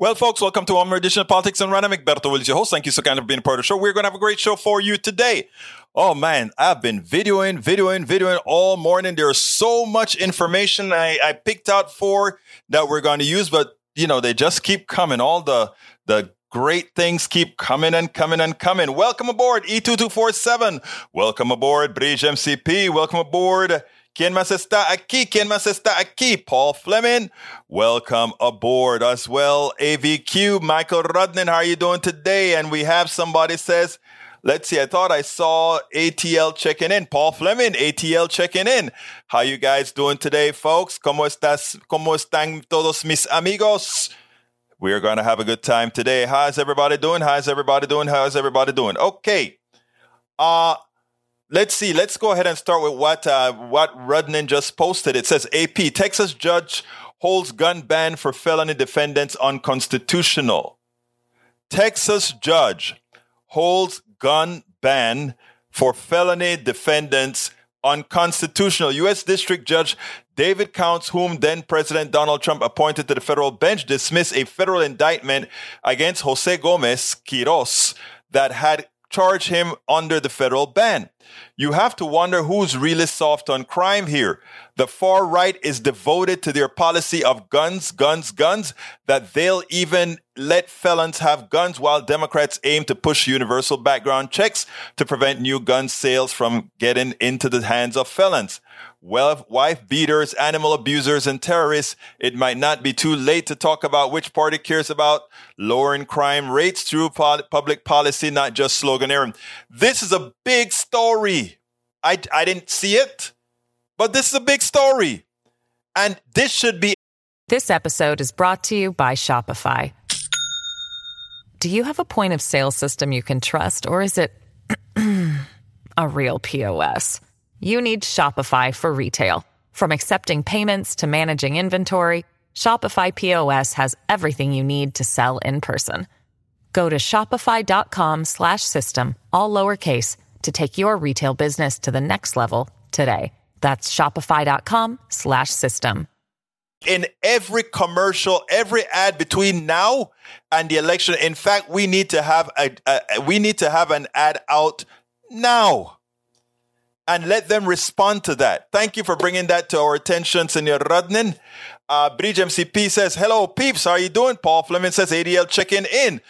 Well, folks, welcome to one more edition of Politics Done Right. Egberto Willies, your host. Thank you so kind of being a part of the show. We're going to have a great show for you today. Oh man, I've been videoing, videoing, videoing all morning. There's so much information I, I picked out for that we're going to use, but you know, they just keep coming. All the the great things keep coming and coming and coming. Welcome aboard E2247. Welcome aboard Bridge MCP. Welcome aboard ¿Quién más está aquí? ¿Quién más está aquí? Paul Fleming, welcome aboard as well. AVQ, Michael Rudnin, how are you doing today? And we have somebody says, let's see, I thought I saw ATL checking in. Paul Fleming, ATL checking in. How you guys doing today, folks? ¿Cómo estás? ¿Cómo están todos mis amigos? We're going to have a good time today. How's everybody doing? How's everybody doing? How's everybody doing? Okay. Uh, Let's see. Let's go ahead and start with what uh, what Rudnin just posted. It says AP Texas judge holds gun ban for felony defendants unconstitutional. Texas judge holds gun ban for felony defendants unconstitutional. U.S. District Judge David Counts, whom then President Donald Trump appointed to the federal bench, dismissed a federal indictment against Jose Gomez Quiroz that had charged him under the federal ban. You have to wonder who's really soft on crime here. The far right is devoted to their policy of guns, guns, guns, that they'll even let felons have guns while Democrats aim to push universal background checks to prevent new gun sales from getting into the hands of felons wife beaters, animal abusers, and terrorists, it might not be too late to talk about which party cares about lowering crime rates through public policy, not just sloganeering. This is a big story. I, I didn't see it, but this is a big story. And this should be. This episode is brought to you by Shopify. Do you have a point of sale system you can trust, or is it a real POS? You need Shopify for retail. From accepting payments to managing inventory, Shopify POS has everything you need to sell in person. Go to shopify.com/system all lowercase to take your retail business to the next level today. That's shopify.com/system. In every commercial, every ad between now and the election, in fact, we need to have a, a we need to have an ad out now and let them respond to that. Thank you for bringing that to our attention, Senor Rudnin. Uh, Bridge MCP says, hello, peeps. How are you doing? Paul Fleming says, ADL checking in.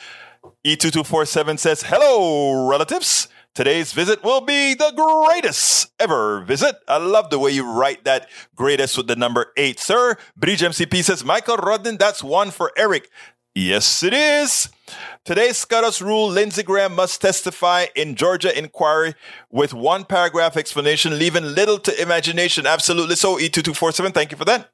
E2247 says, hello, relatives. Today's visit will be the greatest ever visit. I love the way you write that greatest with the number eight, sir. Bridge MCP says, Michael Rudnin, that's one for Eric. Yes, it is. Today's SCOTUS rule Lindsey Graham must testify in Georgia inquiry with one paragraph explanation, leaving little to imagination. Absolutely so. E2247, thank you for that.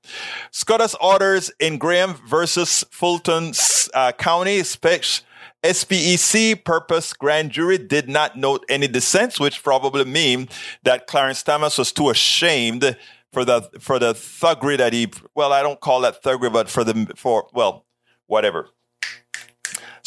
SCOTUS orders in Graham versus Fulton uh, County SPEC. SPEC purpose grand jury did not note any dissents, which probably mean that Clarence Thomas was too ashamed for the for the thuggery that he well, I don't call that thuggery, but for the for well, whatever.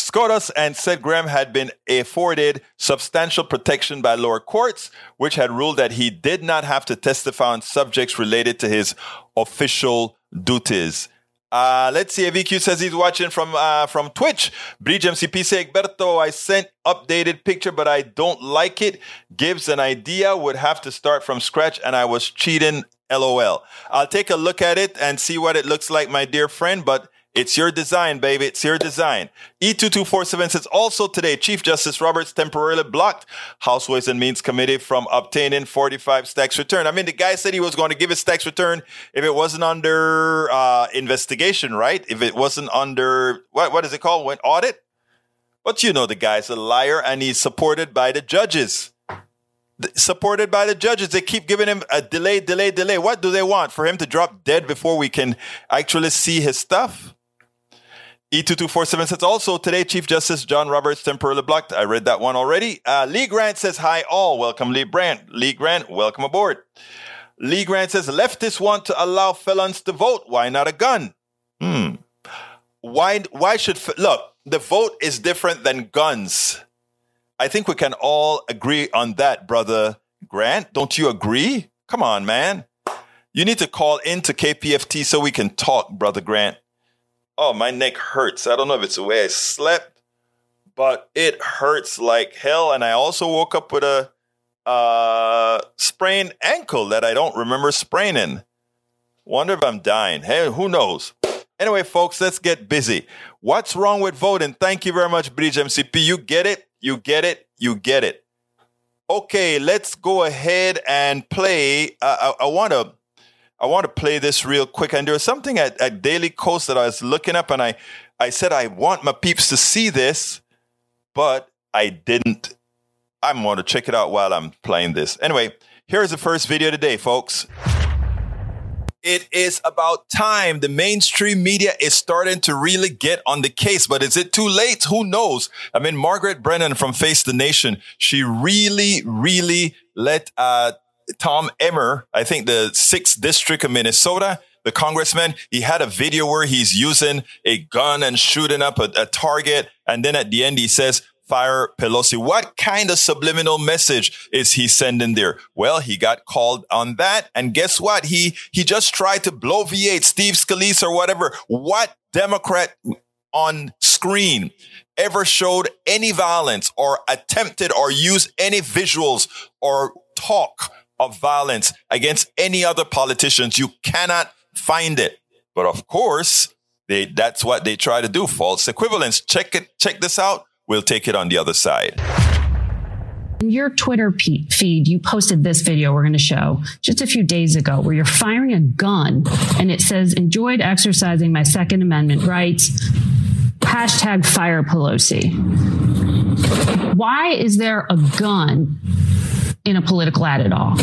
SCOTUS and said Graham had been afforded substantial protection by lower courts, which had ruled that he did not have to testify on subjects related to his official duties. Uh, let's see. VQ says he's watching from uh, from Twitch. Bridge MCP say, Egberto, I sent updated picture, but I don't like it. Gives an idea. Would have to start from scratch, and I was cheating. LOL. I'll take a look at it and see what it looks like, my dear friend. But it's your design, baby. It's your design. E2247 says also today, Chief Justice Roberts temporarily blocked House Ways and Means Committee from obtaining 45 tax return. I mean, the guy said he was going to give his tax return if it wasn't under uh, investigation, right? If it wasn't under, what, what is it called? When audit? But you know, the guy's a liar and he's supported by the judges supported by the judges. They keep giving him a delay, delay, delay. What do they want? For him to drop dead before we can actually see his stuff? E2247 says also today, Chief Justice John Roberts temporarily blocked. I read that one already. Uh, Lee Grant says, Hi, all. Welcome, Lee Grant. Lee Grant, welcome aboard. Lee Grant says, Leftists want to allow felons to vote. Why not a gun? Hmm. Why, why should, look, the vote is different than guns. I think we can all agree on that, brother Grant. Don't you agree? Come on, man. You need to call into KPFT so we can talk, brother Grant. Oh, my neck hurts. I don't know if it's the way I slept, but it hurts like hell. And I also woke up with a uh, sprained ankle that I don't remember spraining. Wonder if I'm dying. Hey, who knows? Anyway, folks, let's get busy. What's wrong with voting? Thank you very much, Bridge MCP. You get it. You get it. You get it. Okay, let's go ahead and play. Uh, I want to. I want to play this real quick. And there was something at, at Daily Kos that I was looking up, and I, I said I want my peeps to see this, but I didn't. I'm going to check it out while I'm playing this. Anyway, here's the first video today, folks. It is about time. The mainstream media is starting to really get on the case, but is it too late? Who knows? I mean, Margaret Brennan from Face the Nation, she really, really let uh, Tom Emmer, I think the sixth district of Minnesota, the congressman, he had a video where he's using a gun and shooting up a, a target. And then at the end, he says, fire Pelosi. What kind of subliminal message is he sending there? Well, he got called on that. And guess what? He, he just tried to V8, Steve Scalise or whatever. What Democrat on screen ever showed any violence or attempted or used any visuals or talk of violence against any other politicians? You cannot find it. But of course, they, that's what they try to do. False equivalence. Check it. Check this out. We'll take it on the other side. In your Twitter feed, you posted this video we're going to show just a few days ago where you're firing a gun and it says, enjoyed exercising my Second Amendment rights. Hashtag fire Pelosi. Why is there a gun in a political ad at all?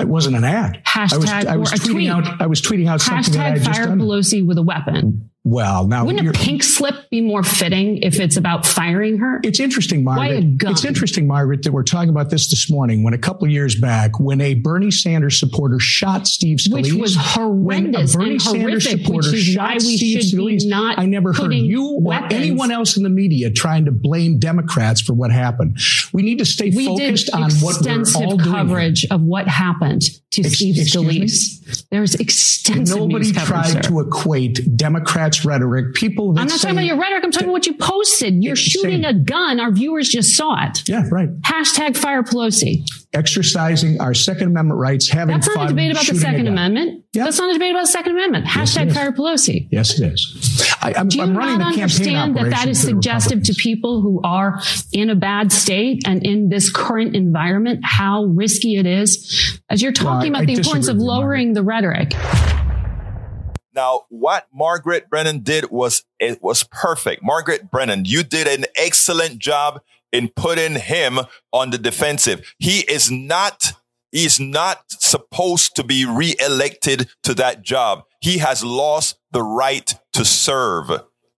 It wasn't an ad. Hashtag I was, I was tweeting tweet. out. I was tweeting out something that I Hashtag had just fire done. Pelosi with a weapon. Well, now Wouldn't a pink slip be more fitting if it's about firing her? It's interesting, Margaret. It's interesting, Margaret, that we're talking about this this morning. When a couple of years back, when a Bernie Sanders supporter shot Steve Scalise, Which was when a horrendous Bernie and Sanders horrific, supporter which is shot why we Steve should be Scalise, not I never heard you or weapons. anyone else in the media trying to blame Democrats for what happened. We need to stay we focused on what we're all doing. coverage of what happened to Ex- Steve me? Scalise. There's extensive Nobody tried to equate Democrats' rhetoric. People I'm not say, talking about your rhetoric. I'm talking about what you posted. You're shooting same. a gun. Our viewers just saw it. Yeah, right. Hashtag fire Pelosi. Exercising our Second Amendment rights, having That's fun, not a debate about the Second. Amendment. Yeah. That's not a debate about the Second Amendment. Hashtag is. fire Pelosi. Yes, it is. I, I'm, Do you I'm running not the understand that that is suggestive to people who are in a bad state and in this current environment, how risky it is? As you're talking I- about I the importance of lowering the rhetoric. Now, what Margaret Brennan did was it was perfect. Margaret Brennan, you did an excellent job in putting him on the defensive. He is not he's not supposed to be reelected to that job. He has lost the right to serve.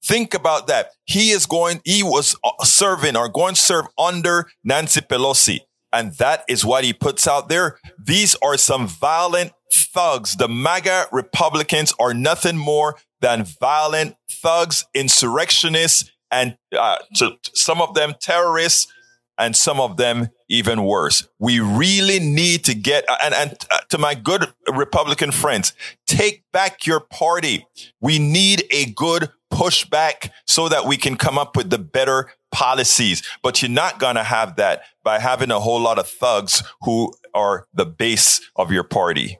Think about that. He is going he was uh, serving or going to serve under Nancy Pelosi. And that is what he puts out there. These are some violent thugs. The MAGA Republicans are nothing more than violent thugs, insurrectionists, and uh, to, to some of them terrorists, and some of them even worse. We really need to get, and, and uh, to my good Republican friends, take back your party. We need a good pushback so that we can come up with the better policies. But you're not going to have that by having a whole lot of thugs who are the base of your party.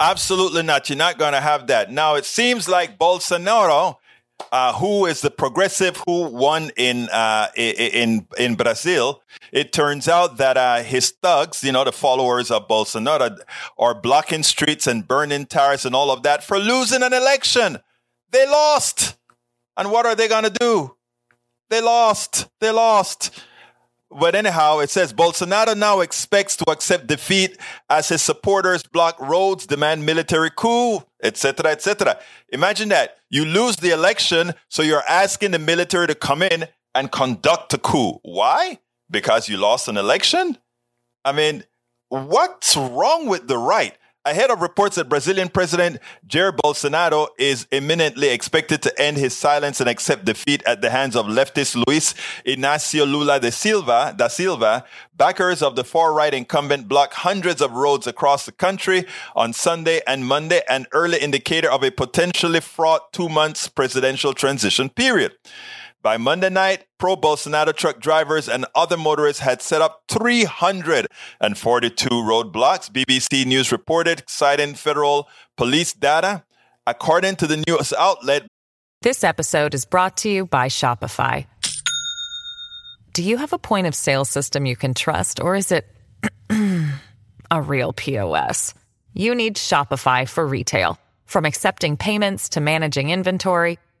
Absolutely not. You're not going to have that. Now, it seems like Bolsonaro, uh, who is the progressive who won in uh, in in Brazil, it turns out that uh, his thugs, you know, the followers of Bolsonaro, are blocking streets and burning tires and all of that for losing an election. They lost, and what are they going to do? They lost. They lost. But anyhow, it says Bolsonaro now expects to accept defeat as his supporters block roads, demand military coup, etc., etc. Imagine that you lose the election, so you're asking the military to come in and conduct a coup. Why? Because you lost an election. I mean, what's wrong with the right? Ahead of reports that Brazilian President Jair Bolsonaro is imminently expected to end his silence and accept defeat at the hands of leftist Luiz Inácio Lula da Silva, da Silva, backers of the far-right incumbent blocked hundreds of roads across the country on Sunday and Monday, an early indicator of a potentially fraught two months presidential transition period. By Monday night, pro Bolsonaro truck drivers and other motorists had set up 342 roadblocks, BBC News reported, citing federal police data. According to the news outlet, This episode is brought to you by Shopify. Do you have a point of sale system you can trust, or is it a real POS? You need Shopify for retail. From accepting payments to managing inventory,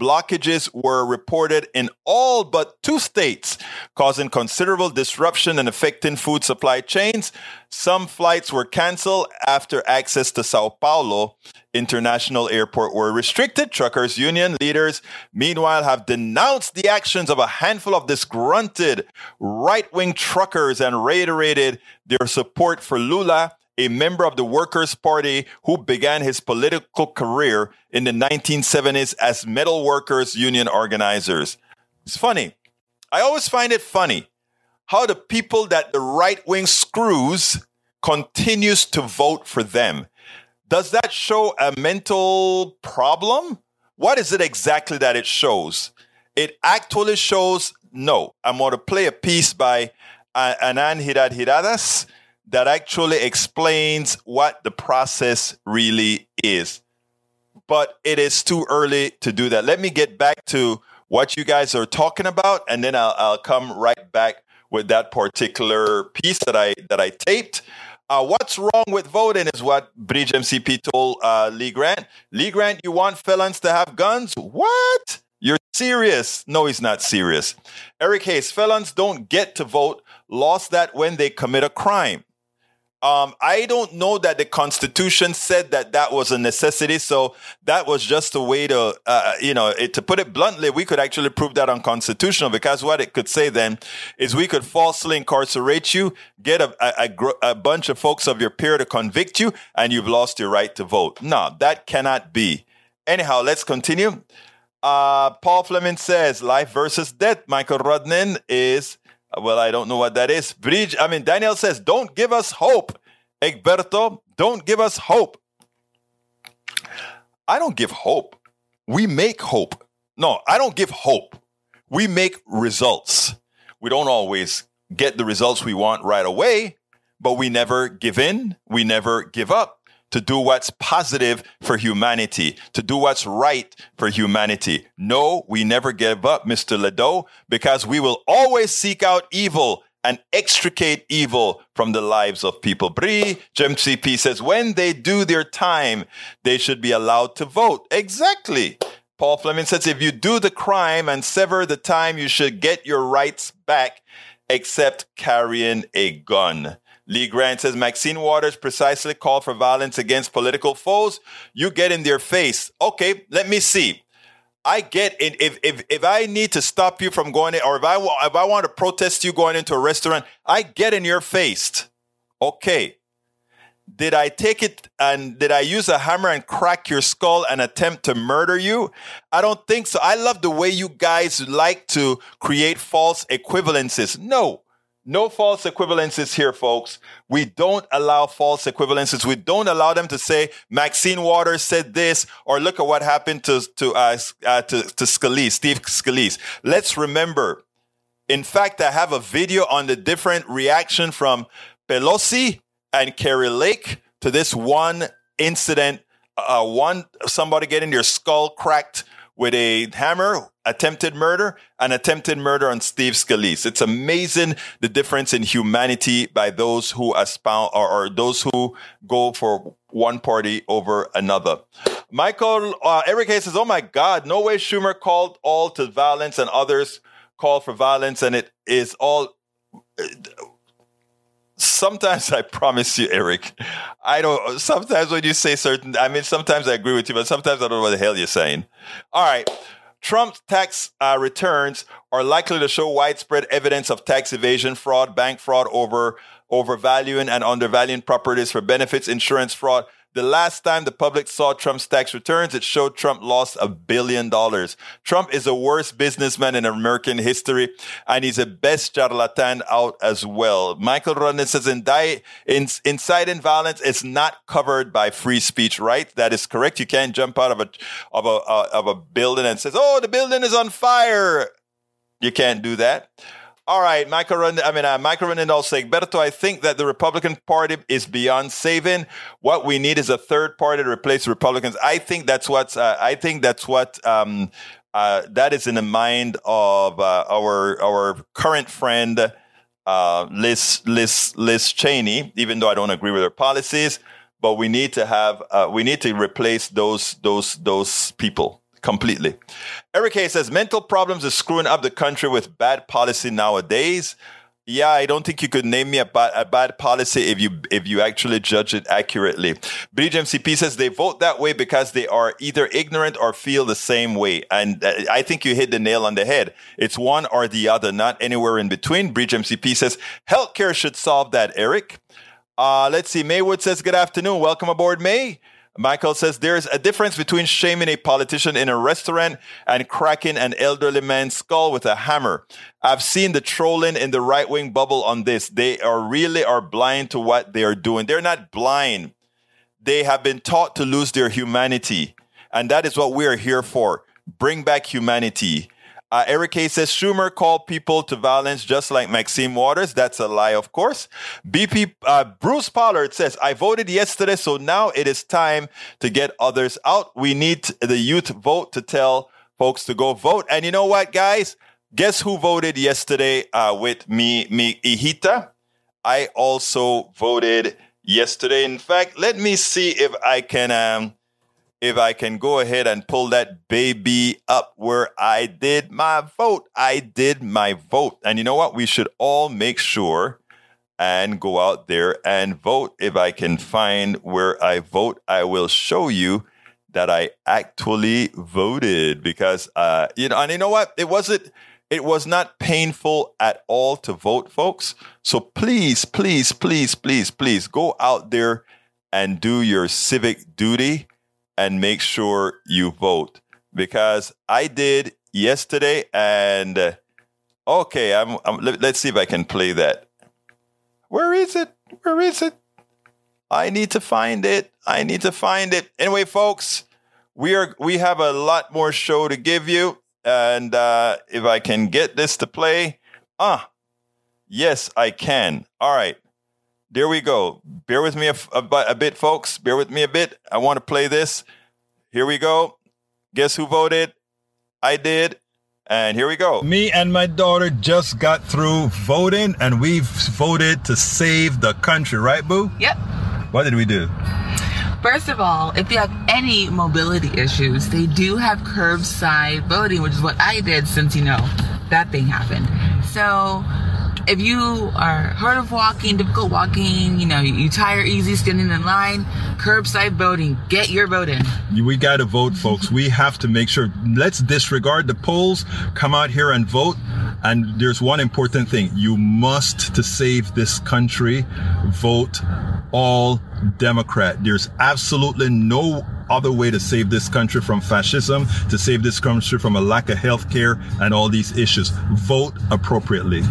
Blockages were reported in all but two states, causing considerable disruption and affecting food supply chains. Some flights were canceled after access to Sao Paulo International Airport were restricted. Truckers union leaders, meanwhile, have denounced the actions of a handful of disgruntled right wing truckers and reiterated their support for Lula a member of the Workers' Party who began his political career in the 1970s as metal workers union organizers. It's funny. I always find it funny how the people that the right wing screws continues to vote for them. Does that show a mental problem? What is it exactly that it shows? It actually shows no. I'm going to play a piece by uh, Anand Hirad Hiradas that actually explains what the process really is. But it is too early to do that. Let me get back to what you guys are talking about, and then I'll, I'll come right back with that particular piece that I that I taped. Uh, what's wrong with voting is what Bridge MCP told uh, Lee Grant. Lee Grant, you want felons to have guns? What? You're serious? No, he's not serious. Eric Hayes, felons don't get to vote. Lost that when they commit a crime. Um, I don't know that the Constitution said that that was a necessity. So that was just a way to, uh, you know, it, to put it bluntly, we could actually prove that unconstitutional because what it could say then is we could falsely incarcerate you, get a, a, a, a bunch of folks of your peer to convict you, and you've lost your right to vote. No, that cannot be. Anyhow, let's continue. Uh, Paul Fleming says life versus death. Michael Rodnan is well, I don't know what that is. Bridge, I mean, Daniel says, don't give us hope. Egberto, don't give us hope. I don't give hope. We make hope. No, I don't give hope. We make results. We don't always get the results we want right away, but we never give in. We never give up to do what's positive for humanity, to do what's right for humanity. No, we never give up, Mr. Ledo, because we will always seek out evil and extricate evil from the lives of people. Bridge MCP says, when they do their time, they should be allowed to vote. Exactly. Paul Fleming says, if you do the crime and sever the time, you should get your rights back, except carrying a gun. Lee Grant says Maxine Waters precisely called for violence against political foes. You get in their face. Okay, let me see. I get in if if if I need to stop you from going in, or if I if I want to protest you going into a restaurant, I get in your face. Okay. Did I take it and did I use a hammer and crack your skull and attempt to murder you? I don't think so. I love the way you guys like to create false equivalences. No. No false equivalences here, folks. We don't allow false equivalences. We don't allow them to say Maxine Waters said this, or look at what happened to to uh, uh, to, to Scalise, Steve Scalise. Let's remember. In fact, I have a video on the different reaction from Pelosi and Kari Lake to this one incident. Uh, one somebody getting their skull cracked with a hammer, attempted murder, and attempted murder on Steve Scalise. It's amazing the difference in humanity by those who espouse or, or those who go for one party over another. Michael uh, Eric Hayes says, "Oh my God, no way Schumer called all to violence and others called for violence, and it is all." Sometimes I promise you, Eric, I don't. Sometimes when you say certain, I mean, sometimes I agree with you, but sometimes I don't know what the hell you're saying. All right. Trump's tax uh, returns are likely to show widespread evidence of tax evasion, fraud, bank fraud, over overvaluing and undervaluing properties for benefits, insurance fraud, the last time the public saw Trump's tax returns, it showed Trump lost a billion dollars. Trump is the worst businessman in American history, and he's the best charlatan out as well. Michael Rodden says in, inciting violence is not covered by free speech right. That is correct. You can't jump out of a of a uh, of a building and says, "Oh, the building is on fire." You can't do that. All right, Michael Rund- I mean, uh, Michael saying, Berto, I think that the Republican Party is beyond saving. What we need is a third party to replace Republicans. I think that's what, uh, I think that's what, um, uh, that is in the mind of uh, our our current friend uh, Liz Liz Liz Cheney. Even though I don't agree with her policies, but we need to have uh, we need to replace those those those people completely. Eric Hay says mental problems is screwing up the country with bad policy nowadays. Yeah, I don't think you could name me a bad, a bad policy if you if you actually judge it accurately. Bridge MCP says they vote that way because they are either ignorant or feel the same way, and uh, I think you hit the nail on the head. It's one or the other, not anywhere in between. Bridge MCP says healthcare should solve that. Eric, uh, let's see. Maywood says good afternoon. Welcome aboard, May. Michael says there's a difference between shaming a politician in a restaurant and cracking an elderly man's skull with a hammer. I've seen the trolling in the right wing bubble on this. They are really are blind to what they are doing. They're not blind. They have been taught to lose their humanity. And that is what we are here for. Bring back humanity. Uh, Eric K says Schumer called people to violence just like Maxine Waters. That's a lie, of course. BP uh, Bruce Pollard says I voted yesterday, so now it is time to get others out. We need the youth vote to tell folks to go vote. And you know what, guys? Guess who voted yesterday uh, with me, me Ihita? I also voted yesterday. In fact, let me see if I can. Um, if I can go ahead and pull that baby up where I did my vote. I did my vote. And you know what? We should all make sure and go out there and vote. If I can find where I vote, I will show you that I actually voted because, uh, you know, and you know what? It wasn't, it was not painful at all to vote, folks. So please, please, please, please, please go out there and do your civic duty and make sure you vote because I did yesterday. And uh, okay, I'm, I'm, let's see if I can play that. Where is it? Where is it? I need to find it. I need to find it. Anyway, folks, we are we have a lot more show to give you, and uh, if I can get this to play, ah, yes, I can. All right there we go. Bear with me a, a, a, bit, folks. Bear with me a bit. I want to play this. Here we go. Guess who voted? I did. And here we go. Me and my daughter just got through voting, and we've voted to save the country, right, Boo? Yep. What did we do? First of all, if you have any mobility issues, they do have curbside voting, which is what I did since, you know, that thing happened. So if you are hard of walking, difficult walking, you know, you tire easy standing in line, curbside voting, get your vote in. We got to vote, folks. We have to make sure. Let's disregard the polls, come out here and vote. And there's one important thing. You must, to save this country, vote all Democrat. There's absolutely no other way to save this country from fascism, to save this country from a lack of health care and all these issues. Vote appropriately.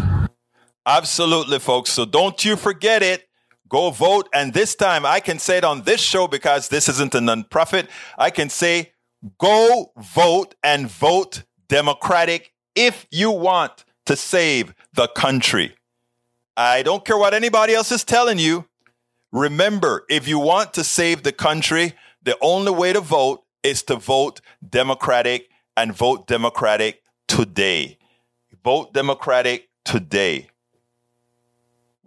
Absolutely, folks. So don't you forget it. Go vote. And this time I can say it on this show because this isn't a nonprofit. I can say go vote and vote Democratic if you want to save the country. I don't care what anybody else is telling you. Remember, if you want to save the country, the only way to vote is to vote Democratic and vote Democratic today. Vote Democratic today.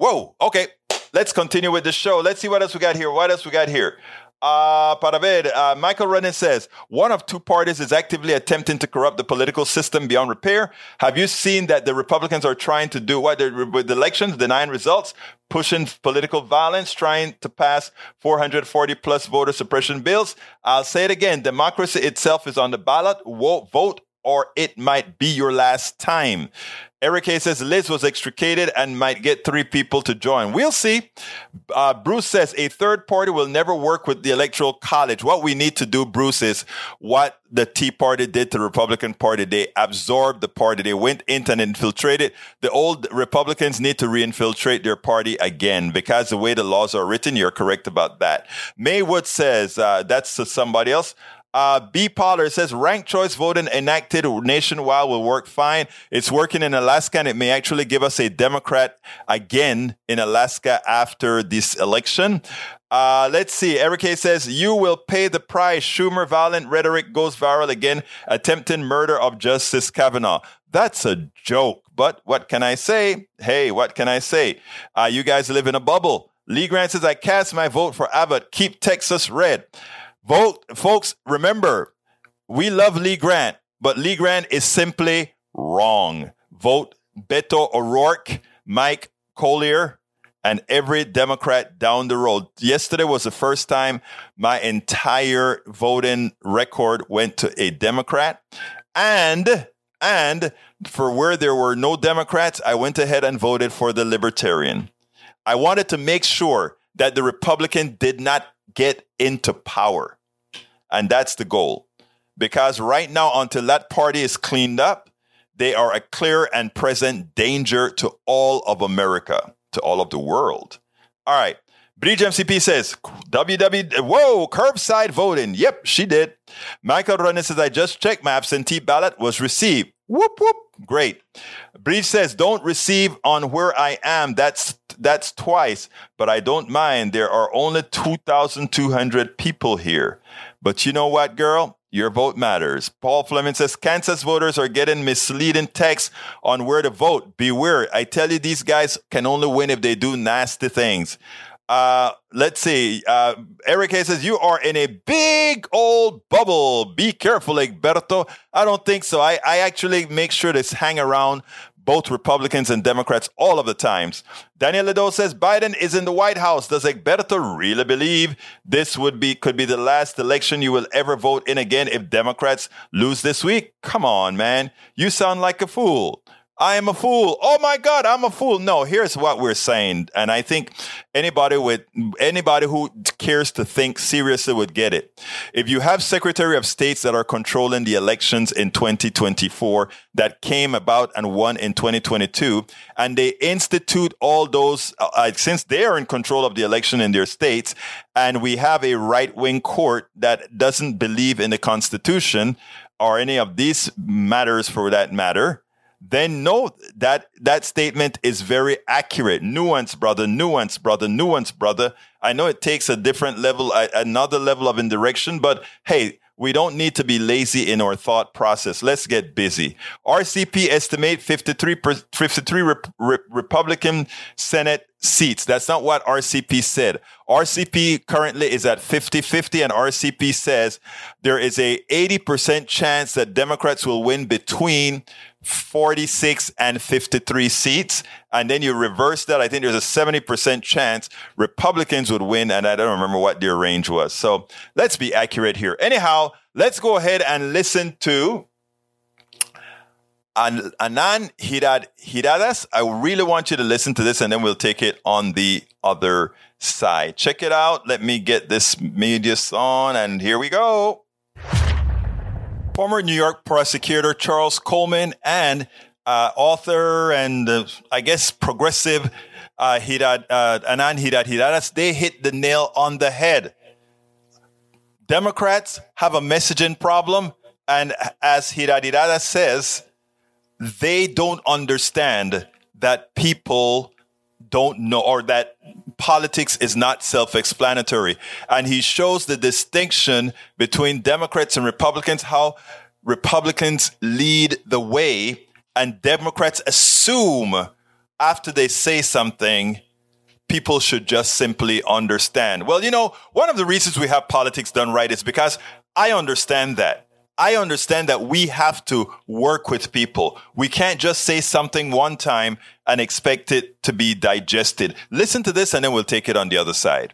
Whoa. Okay. Let's continue with the show. Let's see what else we got here. What else we got here? Uh, para ver, uh, Michael Rennan says one of two parties is actively attempting to corrupt the political system beyond repair. Have you seen that the Republicans are trying to do what with elections, denying results, pushing political violence, trying to pass 440 plus voter suppression bills? I'll say it again: democracy itself is on the ballot. Vote or it might be your last time. Eric A says Liz was extricated and might get three people to join. We'll see. Uh, Bruce says a third party will never work with the Electoral College. What we need to do, Bruce, is what the Tea Party did to the Republican Party. They absorbed the party. They went into and infiltrated. The old Republicans need to reinfiltrate their party again because the way the laws are written, you're correct about that. Maywood says uh, that's to somebody else. Uh, B. Pollard says ranked choice voting enacted nationwide will work fine. It's working in Alaska and it may actually give us a Democrat again in Alaska after this election. Uh, let's see. Eric A says, You will pay the price. Schumer violent rhetoric goes viral again, attempting murder of Justice Kavanaugh. That's a joke. But what can I say? Hey, what can I say? Uh, you guys live in a bubble. Lee Grant says, I cast my vote for Abbott. Keep Texas red. Vote, folks, remember, we love Lee Grant, but Lee Grant is simply wrong. Vote Beto O'Rourke, Mike Collier, and every Democrat down the road. Yesterday was the first time my entire voting record went to a Democrat. And and for where there were no Democrats, I went ahead and voted for the Libertarian. I wanted to make sure that the Republican did not get into power. And that's the goal. Because right now, until that party is cleaned up, they are a clear and present danger to all of America, to all of the world. All right. Bridge MCP says, WW, whoa, curbside voting. Yep, she did. Michael Ronan says, I just checked my absentee ballot was received. Whoop, whoop. Great. Breach says, don't receive on where I am. That's that's twice, but I don't mind. There are only 2,200 people here. But you know what, girl? Your vote matters. Paul Fleming says Kansas voters are getting misleading texts on where to vote. Beware. I tell you, these guys can only win if they do nasty things. Uh, let's see. Uh, Eric Hayes says, You are in a big old bubble. Be careful, Egberto. I don't think so. I, I actually make sure to hang around both Republicans and Democrats all of the times. Daniel Ledo says Biden is in the White House. Does Egberto really believe this would be could be the last election you will ever vote in again if Democrats lose this week? Come on, man. You sound like a fool. I am a fool. Oh my God, I'm a fool. No, here's what we're saying. And I think anybody with anybody who cares to think seriously would get it. If you have Secretary of States that are controlling the elections in 2024 that came about and won in 2022, and they institute all those, uh, uh, since they are in control of the election in their states, and we have a right wing court that doesn't believe in the Constitution or any of these matters for that matter, then know that that statement is very accurate. Nuance, brother, nuance, brother, nuance, brother. I know it takes a different level, another level of indirection, but hey, we don't need to be lazy in our thought process. Let's get busy. RCP estimate 53, 53 rep, rep, Republican Senate seats. That's not what RCP said. RCP currently is at 50-50 and RCP says there is a 80% chance that Democrats will win between 46 and 53 seats. And then you reverse that. I think there's a 70% chance Republicans would win. And I don't remember what their range was. So let's be accurate here. Anyhow, let's go ahead and listen to An- Anan Hirad Hiradas. I really want you to listen to this and then we'll take it on the other side. Check it out. Let me get this media on and here we go. Former New York prosecutor Charles Coleman and uh, author and uh, I guess progressive uh, Hirad, uh, Anand Hirad Hiradas, they hit the nail on the head. Democrats have a messaging problem, and as Hirad Hiradas says, they don't understand that people don't know or that politics is not self-explanatory. And he shows the distinction between Democrats and Republicans, how Republicans lead the way and Democrats assume after they say something, people should just simply understand. Well, you know, one of the reasons we have politics done right is because I understand that. I understand that we have to work with people. We can't just say something one time and expect it to be digested. Listen to this and then we'll take it on the other side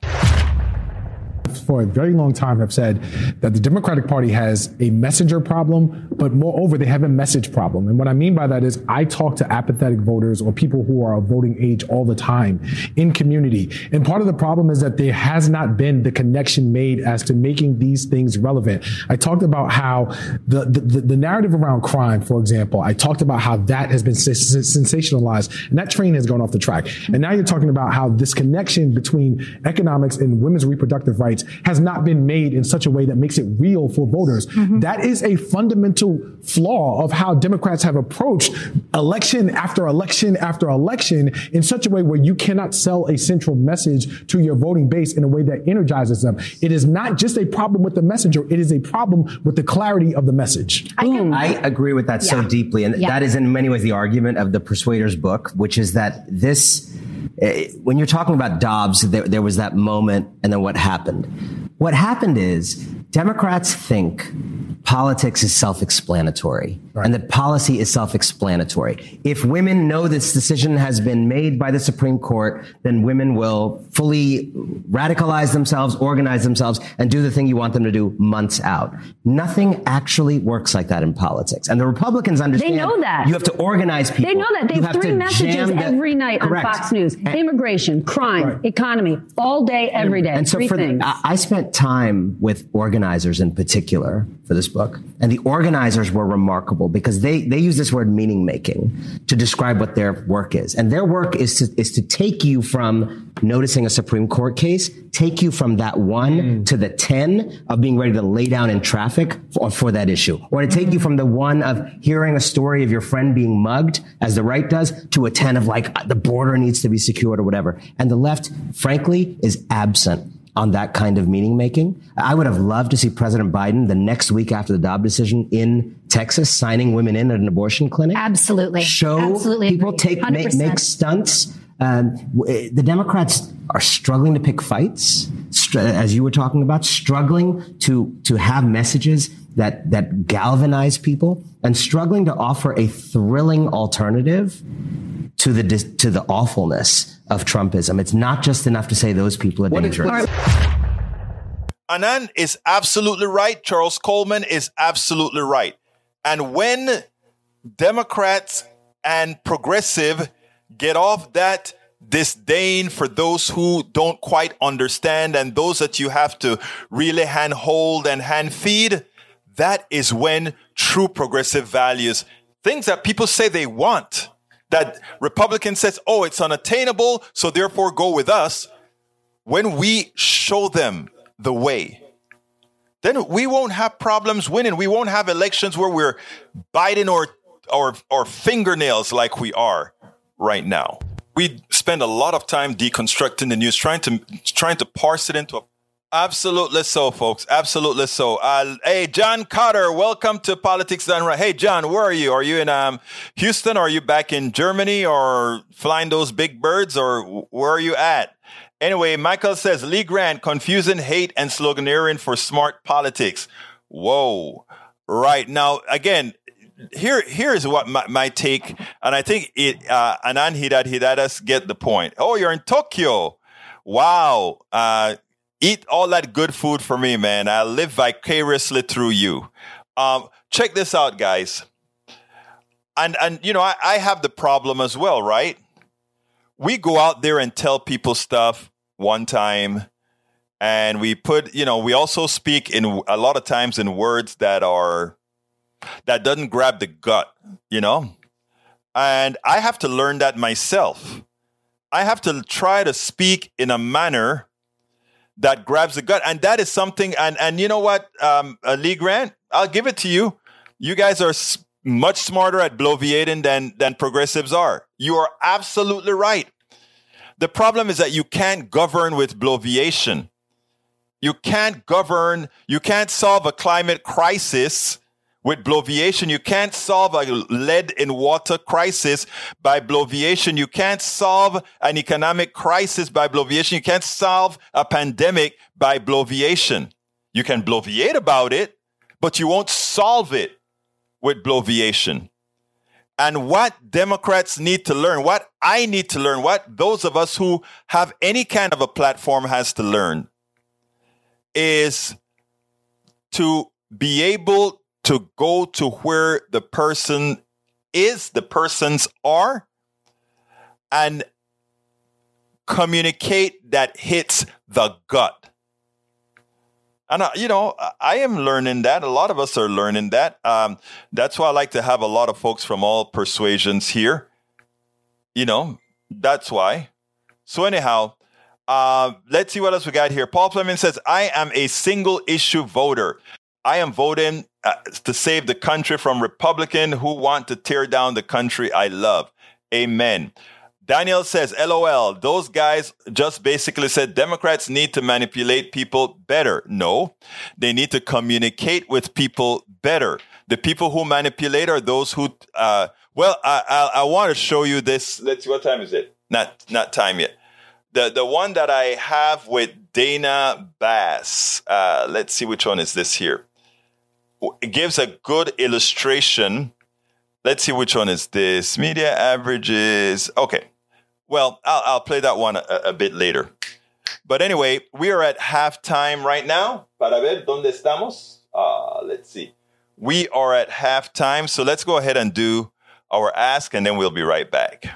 for a very long time have said that the Democratic Party has a messenger problem, but moreover, they have a message problem. And what I mean by that is I talk to apathetic voters or people who are of voting age all the time in community. And part of the problem is that there has not been the connection made as to making these things relevant. I talked about how the, the, the narrative around crime, for example, I talked about how that has been sensationalized and that train has gone off the track. And now you're talking about how this connection between economics and women's reproductive rights has not been made in such a way that makes it real for voters. Mm-hmm. That is a fundamental flaw of how Democrats have approached election after election after election in such a way where you cannot sell a central message to your voting base in a way that energizes them. It is not just a problem with the messenger, it is a problem with the clarity of the message. I, I agree with that yeah. so deeply. And yeah. that is in many ways the argument of the Persuaders book, which is that this Eh, when you're talking about Dobbs, there, there was that moment and then what happened. What happened is Democrats think politics is self-explanatory right. and that policy is self-explanatory. If women know this decision has been made by the Supreme Court, then women will fully radicalize themselves, organize themselves, and do the thing you want them to do months out. Nothing actually works like that in politics. And the Republicans understand. They know that. You have to organize people. They know that. They have, have three messages every night Correct. on Fox News. And, Immigration, crime, right. economy, all day, every day. And so three for things. The, I spent time with organizers in particular for this book. And the organizers were remarkable because they, they use this word meaning making to describe what their work is. And their work is to, is to take you from noticing a Supreme Court case, take you from that one mm. to the 10 of being ready to lay down in traffic for, for that issue, or to take you from the one of hearing a story of your friend being mugged, as the right does, to a 10 of like, the border needs to be secured or whatever. And the left, frankly, is absent on that kind of meaning making. I would have loved to see President Biden the next week after the Dobbs decision in Texas signing women in at an abortion clinic. Absolutely. Show Absolutely people take make, make, stunts. Um, eh, the Democrats are struggling to pick fights, str- as you were talking about, struggling to to have messages that that galvanize people, and struggling to offer a thrilling alternative to the to the awfulness of Trumpism. It's not just enough to say those people are dangerous. Anand is absolutely right. Charles Coleman is absolutely right. And when Democrats and progressive get off that disdain for those who don't quite understand and those that you have to really hand hold and hand feed, that is when true progressive values, things that people say they want, that Republican says, oh, it's unattainable, so therefore go with us. When we show them the way, then we won't have problems winning. We won't have elections where we're biting our, our, our fingernails like we are right now. We spend a lot of time deconstructing the news, trying to trying to parse it into a Absolutely so, folks. Absolutely so. Uh, hey, John Cotter, welcome to Politics Done Right. Hey, John, where are you? Are you in um, Houston? Are you back in Germany or flying those big birds or where are you at? Anyway, Michael says Lee Grant, confusing hate and sloganeering for smart politics. Whoa. Right. Now, again, here here is what my, my take, and I think it uh, Anand Hidad Hidadas get the point. Oh, you're in Tokyo. Wow. Uh, eat all that good food for me, man. I live vicariously through you. Um, check this out, guys. And and you know, I, I have the problem as well, right? We go out there and tell people stuff one time, and we put, you know, we also speak in a lot of times in words that are that doesn't grab the gut, you know? And I have to learn that myself. I have to try to speak in a manner that grabs the gut. And that is something, and, and you know what, um, uh, Lee Grant, I'll give it to you. You guys are s- much smarter at bloviating than, than progressives are. You are absolutely right. The problem is that you can't govern with bloviation. You can't govern, you can't solve a climate crisis with bloviation. You can't solve a lead in water crisis by bloviation. You can't solve an economic crisis by bloviation. You can't solve a pandemic by bloviation. You can bloviate about it, but you won't solve it with bloviation. And what Democrats need to learn, what I need to learn, what those of us who have any kind of a platform has to learn is to be able to go to where the person is, the persons are, and communicate that hits the gut. And, uh, you know, I am learning that. A lot of us are learning that. Um, that's why I like to have a lot of folks from all persuasions here. You know, that's why. So, anyhow, uh, let's see what else we got here. Paul Fleming says, I am a single issue voter. I am voting uh, to save the country from Republican who want to tear down the country I love. Amen. Daniel says, LOL, those guys just basically said Democrats need to manipulate people better. No, they need to communicate with people better. The people who manipulate are those who, uh, well, I, I, I want to show you this. Let's see, what time is it? Not, not time yet. The, the one that I have with Dana Bash. uh, let's see which one is this here. It gives a good illustration. Let's see which one is this. Media averages. Okay. Well, I'll, I'll play that one a, a, bit later. But anyway, we are at halftime right now. Para ver dónde estamos. Uh, let's see. We are at halftime. So let's go ahead and do our ask, and then we'll be right back.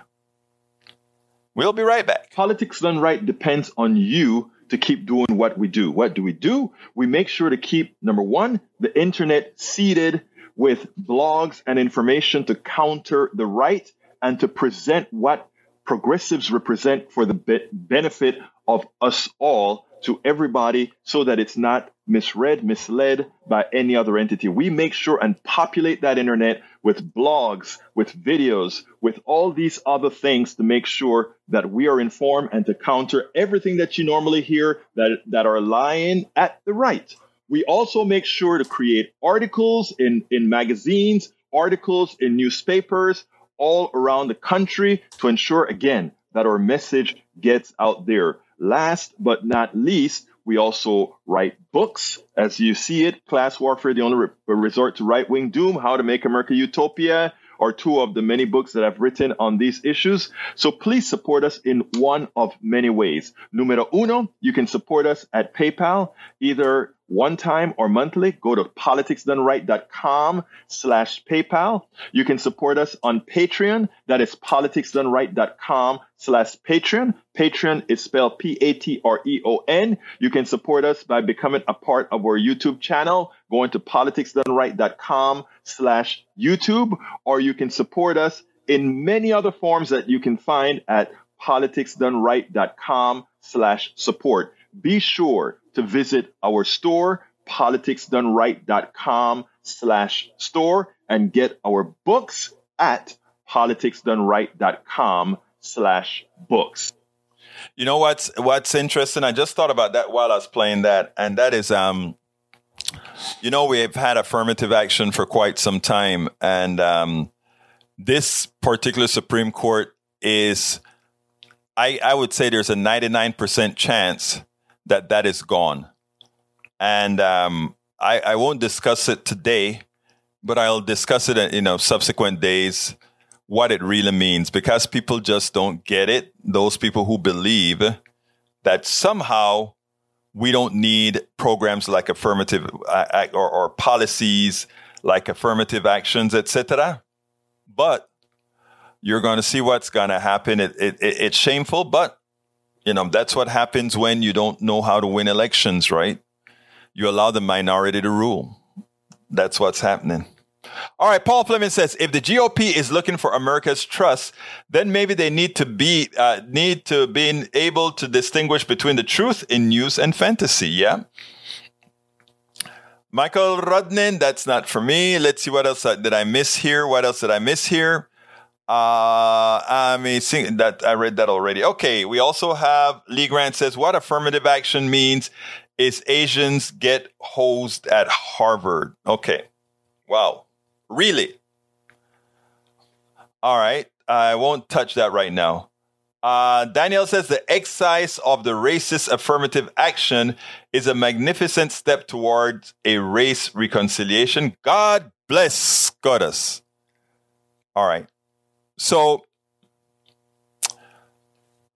We'll be right back. Politics done right depends on you to keep doing what we do. What do we do? We make sure to keep, number one, the internet seeded with blogs and information to counter the right and to present what progressives represent for the be- benefit of us all to everybody so that it's not misread, misled by any other entity. We make sure and populate that internet with blogs, with videos, with all these other things to make sure that we are informed and to counter everything that you normally hear that, that are lying at the right. We also make sure to create articles in, in magazines, articles in newspapers, all around the country to ensure, again, that our message gets out there. Last but not least, we also write books. As you see it, Class Warfare, the only re- resort to right wing doom, How to Make America Utopia, are two of the many books that I've written on these issues. So please support us in one of many ways. Numero uno, you can support us at PayPal, either one time or monthly, go to politicsdoneright.com slash PayPal. You can support us on Patreon. That is politicsdoneright.com slash Patreon. Patreon is spelled P-A-T-R-E-O-N. You can support us by becoming a part of our YouTube channel, going to politicsdoneright.com slash YouTube, or you can support us in many other forms that you can find at politicsdoneright.com slash support. Be sure to visit our store, politicsdoneright.com slash store, and get our books at politicsdoneright.com slash books. You know what's what's interesting? I just thought about that while I was playing that, and that is um you know, we've had affirmative action for quite some time, and um, this particular Supreme Court is, I, I would say, there's a 99% chance that that is gone. And um, I, I won't discuss it today, but I'll discuss it in you know subsequent days what it really means because people just don't get it. Those people who believe that somehow we don't need programs like affirmative uh, or, or policies like affirmative actions, etc. But you're going to see what's going to happen. It, it, it, it's shameful, but you know, that's what happens when you don't know how to win elections, right? You allow the minority to rule. That's what's happening. All right, Paul Fleming says if the GOP is looking for America's trust, then maybe they need to be uh, need to be able to distinguish between the truth in news and fantasy. Yeah. Michael Rudnin, that's not for me. Let's see what else did I miss here. What else did I miss here? Uh, I mean, that I read that already. Okay, we also have Lee Grant says what affirmative action means is Asians get hosed at Harvard. Okay, Wow. Really? All right. I won't touch that right now. Uh, Daniel says the excise of the racist affirmative action is a magnificent step towards a race reconciliation. God bless Goddess. All right. So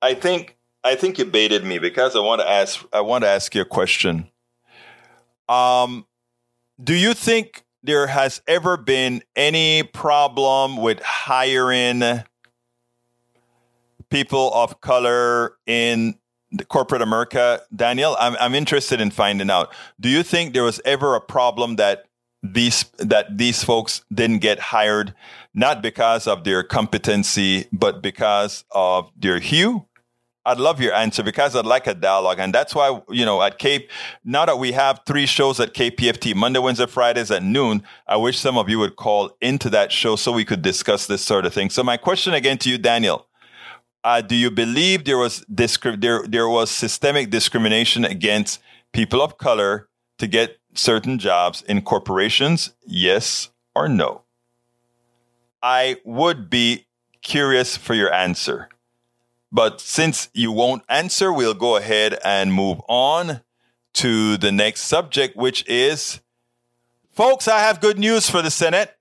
I think I think you baited me because I want to ask I want to ask you a question. Um, do you think there has ever been any problem with hiring people of color in corporate America, Daniel? I'm, I'm interested in finding out. Do you think there was ever a problem that these that these folks didn't get hired, not because of their competency, but because of their hue? I'd love your answer because I'd like a dialogue. And that's why, you know, at Cape, now that we have three shows at KPFT, Monday, Wednesday, Fridays at noon, I wish some of you would call into that show so we could discuss this sort of thing. So my question again to you, Daniel, uh, do you believe there was discri- there there was systemic discrimination against people of color to get certain jobs in corporations? Yes or no? I would be curious for your answer. But since you won't answer, we'll go ahead and move on to the next subject, which is folks, I have good news for the Senate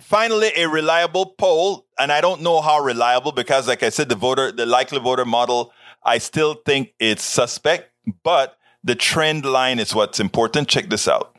finally a reliable poll and i don't know how reliable because like i said the voter the likely voter model i still think it's suspect but the trend line is what's important check this out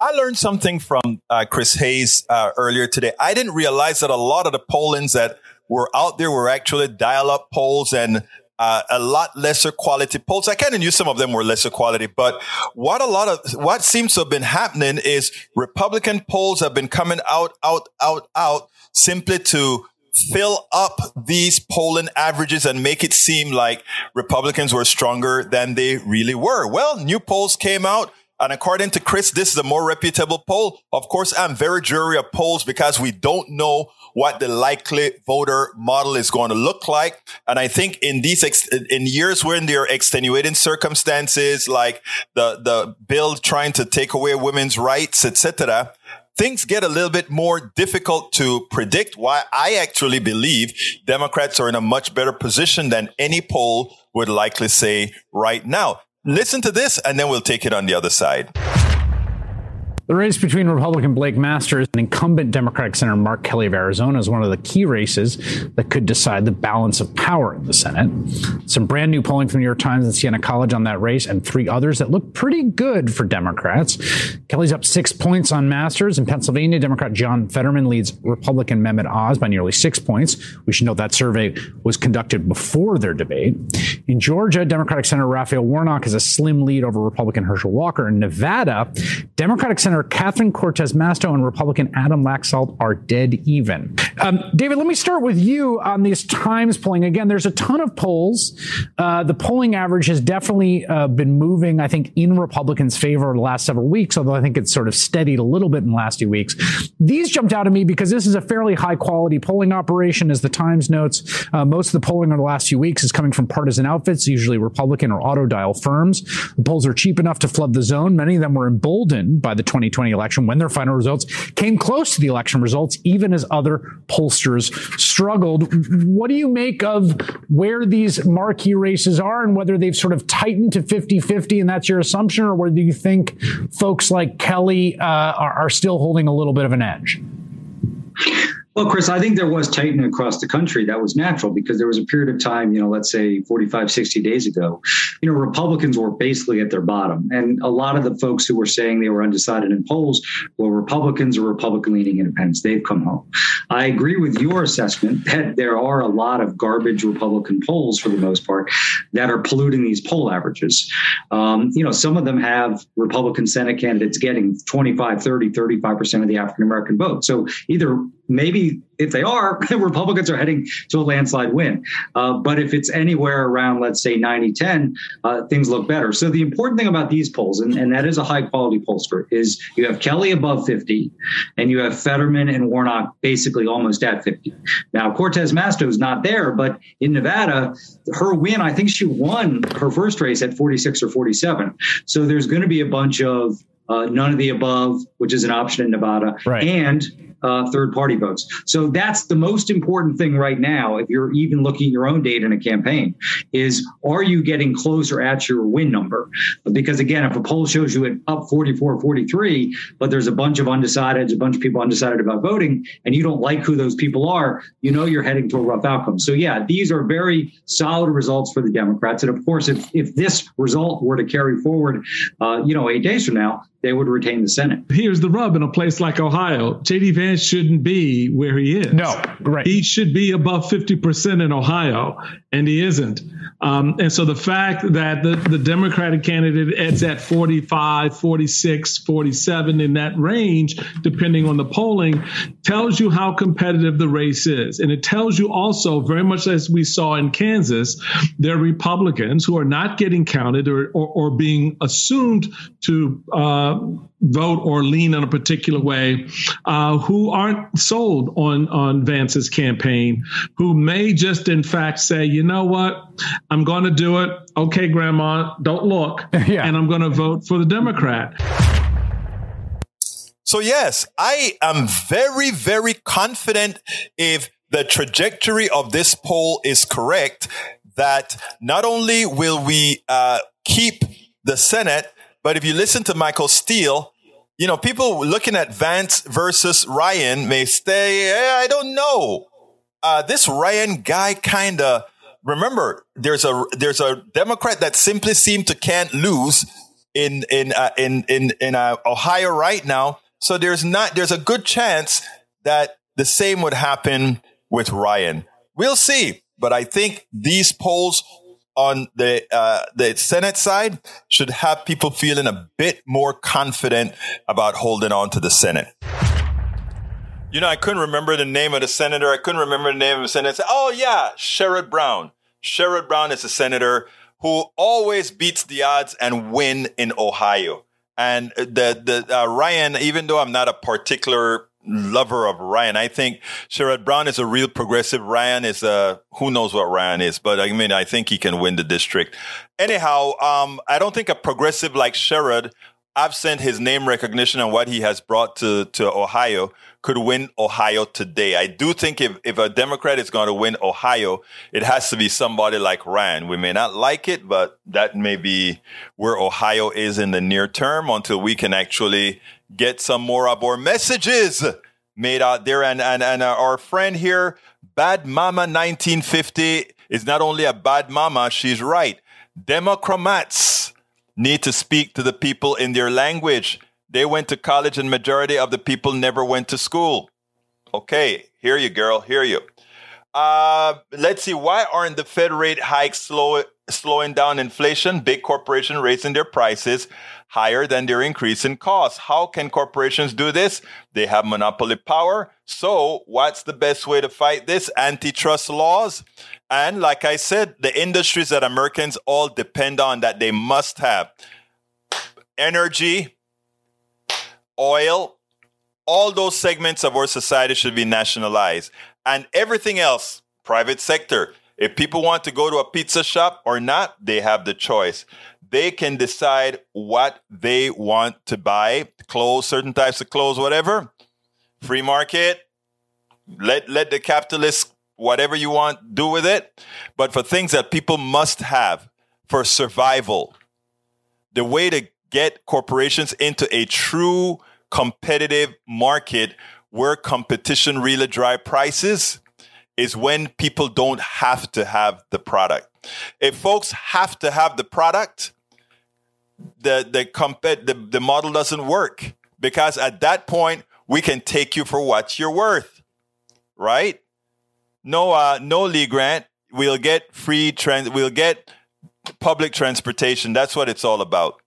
I learned something from uh, Chris Hayes uh, earlier today. I didn't realize that a lot of the pollings that were out there were actually dial up polls and uh, a lot lesser quality polls. I kind of knew some of them were lesser quality, but what a lot of what seems to have been happening is Republican polls have been coming out, out, out, out simply to fill up these polling averages and make it seem like Republicans were stronger than they really were. Well, new polls came out. And according to Chris, this is a more reputable poll. Of course, I'm very jury of polls because we don't know what the likely voter model is going to look like. And I think in these, ex- in years when there are extenuating circumstances like the, the bill trying to take away women's rights, etc., things get a little bit more difficult to predict. Why I actually believe Democrats are in a much better position than any poll would likely say right now. Listen to this and then we'll take it on the other side. The race between Republican Blake Masters and incumbent Democratic Senator Mark Kelly of Arizona is one of the key races that could decide the balance of power in the Senate. Some brand new polling from the New York Times and Siena College on that race, and three others that look pretty good for Democrats. Kelly's up six points on Masters. In Pennsylvania, Democrat John Fetterman leads Republican Mehmet Oz by nearly six points. We should note that survey was conducted before their debate. In Georgia, Democratic Senator Raphael Warnock has a slim lead over Republican Herschel Walker. In Nevada, Democratic Senator Senator Catherine Cortez Masto and Republican Adam Laxalt are dead even. Um, David, let me start with you on these Times polling. Again, there's a ton of polls. Uh, the polling average has definitely uh, been moving, I think, in Republicans' favor the last several weeks, although I think it's sort of steadied a little bit in the last few weeks. These jumped out at me because this is a fairly high quality polling operation, as the Times notes. Uh, most of the polling over the last few weeks is coming from partisan outfits, usually Republican or auto dial firms. The polls are cheap enough to flood the zone. Many of them were emboldened by the 20 2020 election when their final results came close to the election results, even as other pollsters struggled. What do you make of where these marquee races are and whether they've sort of tightened to 50 50 and that's your assumption, or whether you think folks like Kelly uh, are, are still holding a little bit of an edge? Well, Chris, I think there was tightening across the country. That was natural because there was a period of time, you know, let's say 45, 60 days ago, you know, Republicans were basically at their bottom. And a lot of the folks who were saying they were undecided in polls were Republicans or Republican leaning independents. They've come home. I agree with your assessment that there are a lot of garbage Republican polls for the most part that are polluting these poll averages. Um, you know, some of them have Republican Senate candidates getting 25, 30, 35% of the African American vote. So either maybe if they are, Republicans are heading to a landslide win. Uh, but if it's anywhere around, let's say 90 10, uh, things look better. So the important thing about these polls, and, and that is a high quality pollster, is you have Kelly above 50 and you have Fetterman and Warnock basically almost at 50. Now, Cortez Masto is not there, but in Nevada, her win, I think she won her first race at 46 or 47. So there's going to be a bunch of uh, none of the above, which is an option in Nevada, right. and uh, third party votes. So that's the most important thing right now. If you're even looking at your own data in a campaign, is are you getting closer at your win number? Because again, if a poll shows you it up 44, 43, but there's a bunch of undecideds, a bunch of people undecided about voting, and you don't like who those people are, you know you're heading to a rough outcome. So yeah, these are very solid results for the Democrats. And of course, if if this result were to carry forward, uh, you know, eight days from now, they would retain the Senate. Here's the rub in a place like Ohio. J.D. Vance shouldn't be where he is. No, right. He should be above 50% in Ohio, and he isn't. Um, and so the fact that the, the Democratic candidate is at 45, 46, 47 in that range, depending on the polling, tells you how competitive the race is. And it tells you also, very much as we saw in Kansas, there are Republicans who are not getting counted or, or, or being assumed to uh, vote or lean in a particular way, uh, who aren't sold on on Vance's campaign, who may just in fact say, you know what, I'm going to do it. Okay, Grandma, don't look, yeah. and I'm going to vote for the Democrat. So yes, I am very, very confident if the trajectory of this poll is correct, that not only will we uh, keep the Senate, but if you listen to Michael Steele, you know, people looking at Vance versus Ryan may say, eh, I don't know. Uh, this Ryan guy kind of, remember, there's a, there's a Democrat that simply seemed to can't lose in, in, uh, in, in, in uh, Ohio right now. So there's not, there's a good chance that the same would happen with Ryan. We'll see. But I think these polls on the uh, the Senate side should have people feeling a bit more confident about holding on to the Senate. You know, I couldn't remember the name of the senator. I couldn't remember the name of the senator. Oh yeah, Sherrod Brown. Sherrod Brown is a senator who always beats the odds and win in Ohio. And the the uh, Ryan, even though I'm not a particular lover of Ryan. I think Sherrod Brown is a real progressive. Ryan is a, who knows what Ryan is, but I mean, I think he can win the district. Anyhow, um, I don't think a progressive like Sherrod, absent his name recognition and what he has brought to, to Ohio, could win Ohio today. I do think if, if a Democrat is going to win Ohio, it has to be somebody like Ryan. We may not like it, but that may be where Ohio is in the near term until we can actually get some more of our messages made out there. And, and, and our friend here, Bad Mama 1950, is not only a bad mama, she's right. Democrats need to speak to the people in their language. They went to college and majority of the people never went to school. Okay, hear you, girl, hear you. Uh, let's see, why aren't the Fed rate hikes slow, slowing down inflation? Big corporation raising their prices higher than their increase in costs. How can corporations do this? They have monopoly power. So what's the best way to fight this? Antitrust laws. And like I said, the industries that Americans all depend on that they must have energy, oil, all those segments of our society should be nationalized and everything else, private sector. If people want to go to a pizza shop or not, they have the choice. They can decide what they want to buy, clothes, certain types of clothes, whatever. Free market. Let let the capitalists whatever you want do with it. But for things that people must have for survival, the way to get corporations into a true competitive market where competition really drive prices is when people don't have to have the product. If folks have to have the product, the the comp- the, the model doesn't work because at that point we can take you for what you're worth, right? No, uh, no Lee Grant. We'll get free trans. We'll get public transportation. That's what it's all about.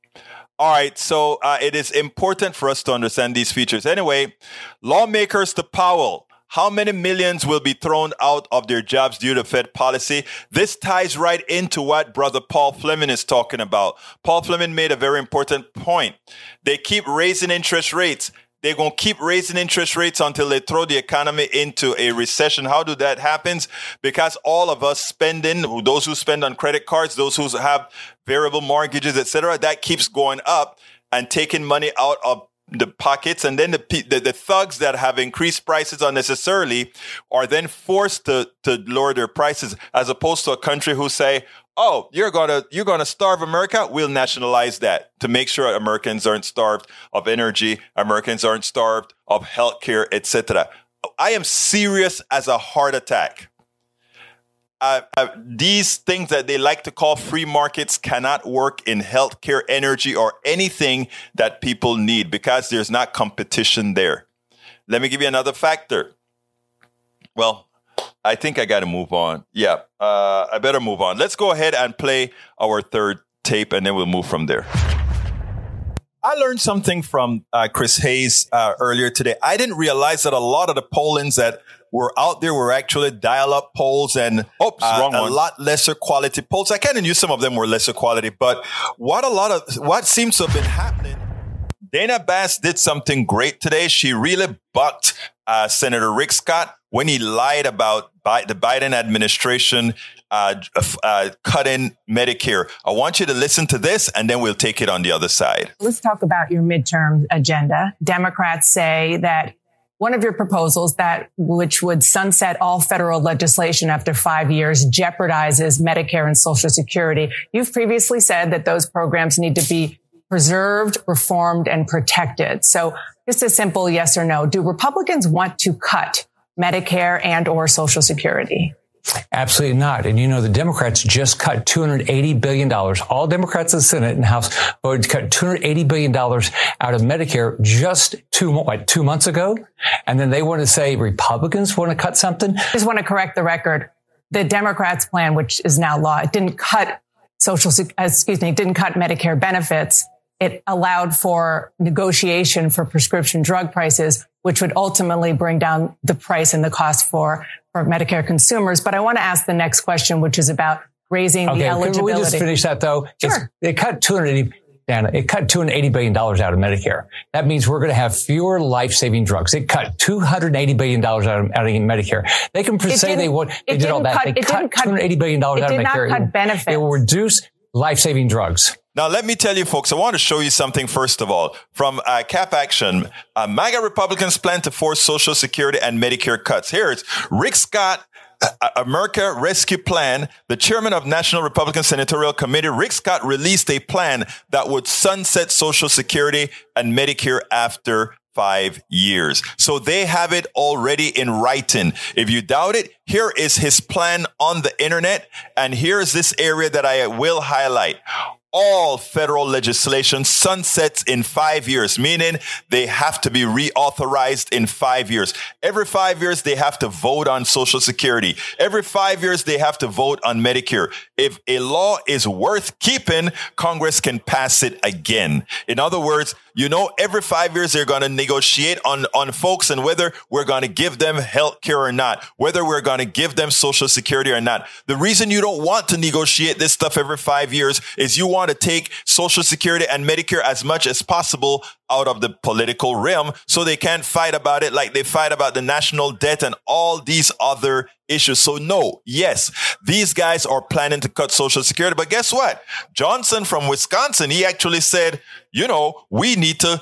All right, so uh, it is important for us to understand these features. Anyway, lawmakers to Powell. How many millions will be thrown out of their jobs due to Fed policy? This ties right into what brother Paul Fleming is talking about. Paul Fleming made a very important point. They keep raising interest rates they're going to keep raising interest rates until they throw the economy into a recession. How do that happen? Because all of us spending, those who spend on credit cards, those who have variable mortgages, etc., that keeps going up. and taking money out of the pockets and then the, the, the thugs that have increased prices unnecessarily are then forced to to lower their prices as opposed to a country who say oh you're gonna you're gonna starve america? We'll nationalize that to make sure americans aren't starved of energy americans aren't starved of healthcare etc i am serious as a heart attack uh, uh, these things that they like to call free markets cannot work in healthcare, energy, or anything that people need because there's not competition there. Let me give you another factor. Well, I think I got to move on. Yeah, uh, I better move on. Let's go ahead and play our third tape and then we'll move from there. I learned something from uh, Chris Hayes uh, earlier today. I didn't realize that a lot of the pollings that were out there were actually dial-up polls and Oops, uh, a lot lesser quality polls. I kind of knew some of them were lesser quality, but what a lot of what seems to have been happening. Dana Bash did something great today. She really bucked uh, Senator Rick Scott when he lied about Bi- the Biden administration uh, uh, cutting Medicare. I want you to listen to this, and then we'll take it on the other side. Let's talk about your midterm agenda. Democrats say that one of your proposals that which would sunset all federal legislation after five years jeopardizes Medicare and Social Security. You've previously said that those programs need to be preserved, reformed, and protected. So just a simple yes or no. Do Republicans want to cut Medicare and or Social Security? Absolutely not. And you know, the Democrats just cut $280 billion. All Democrats in the Senate and House voted to cut $280 billion out of Medicare just two, what, two months ago. And then they want to say Republicans want to cut something. I just want to correct the record. The Democrats plan, which is now law, it didn't cut social, uh, excuse me, it didn't cut Medicare benefits. It allowed for negotiation for prescription drug prices, which would ultimately bring down the price and the cost for for Medicare consumers. But I want to ask the next question, which is about raising okay, the eligibility. Can we just finish that though? Sure. It cut 280, Dana, it cut $280 billion out of Medicare. That means we're going to have fewer life-saving drugs. It cut $280 billion out of, out of Medicare. They can say they want, they did all that. Cut, they cut $280 billion out of Medicare. It did not cut benefits. It will reduce life-saving drugs. Now, let me tell you, folks, I want to show you something first of all. From uh, Cap Action, uh, MAGA Republicans plan to force Social Security and Medicare cuts. Here's Rick Scott, uh, uh, America Rescue Plan. The chairman of National Republican Senatorial Committee, Rick Scott, released a plan that would sunset Social Security and Medicare after five years. So they have it already in writing. If you doubt it, here is his plan on the internet. And here's this area that I will highlight all federal legislation sunsets in five years, meaning they have to be reauthorized in five years. Every five years, they have to vote on Social Security. Every five years, they have to vote on Medicare. If a law is worth keeping, Congress can pass it again. In other words, you know, every five years they're going to negotiate on, on folks and whether we're going to give them health care or not, whether we're going to give them social security or not. The reason you don't want to negotiate this stuff every five years is you want to take social security and Medicare as much as possible out of the political realm so they can't fight about it like they fight about the national debt and all these other issues. So no, yes, these guys are planning to cut social security. But guess what? Johnson from Wisconsin, he actually said, you know, we need to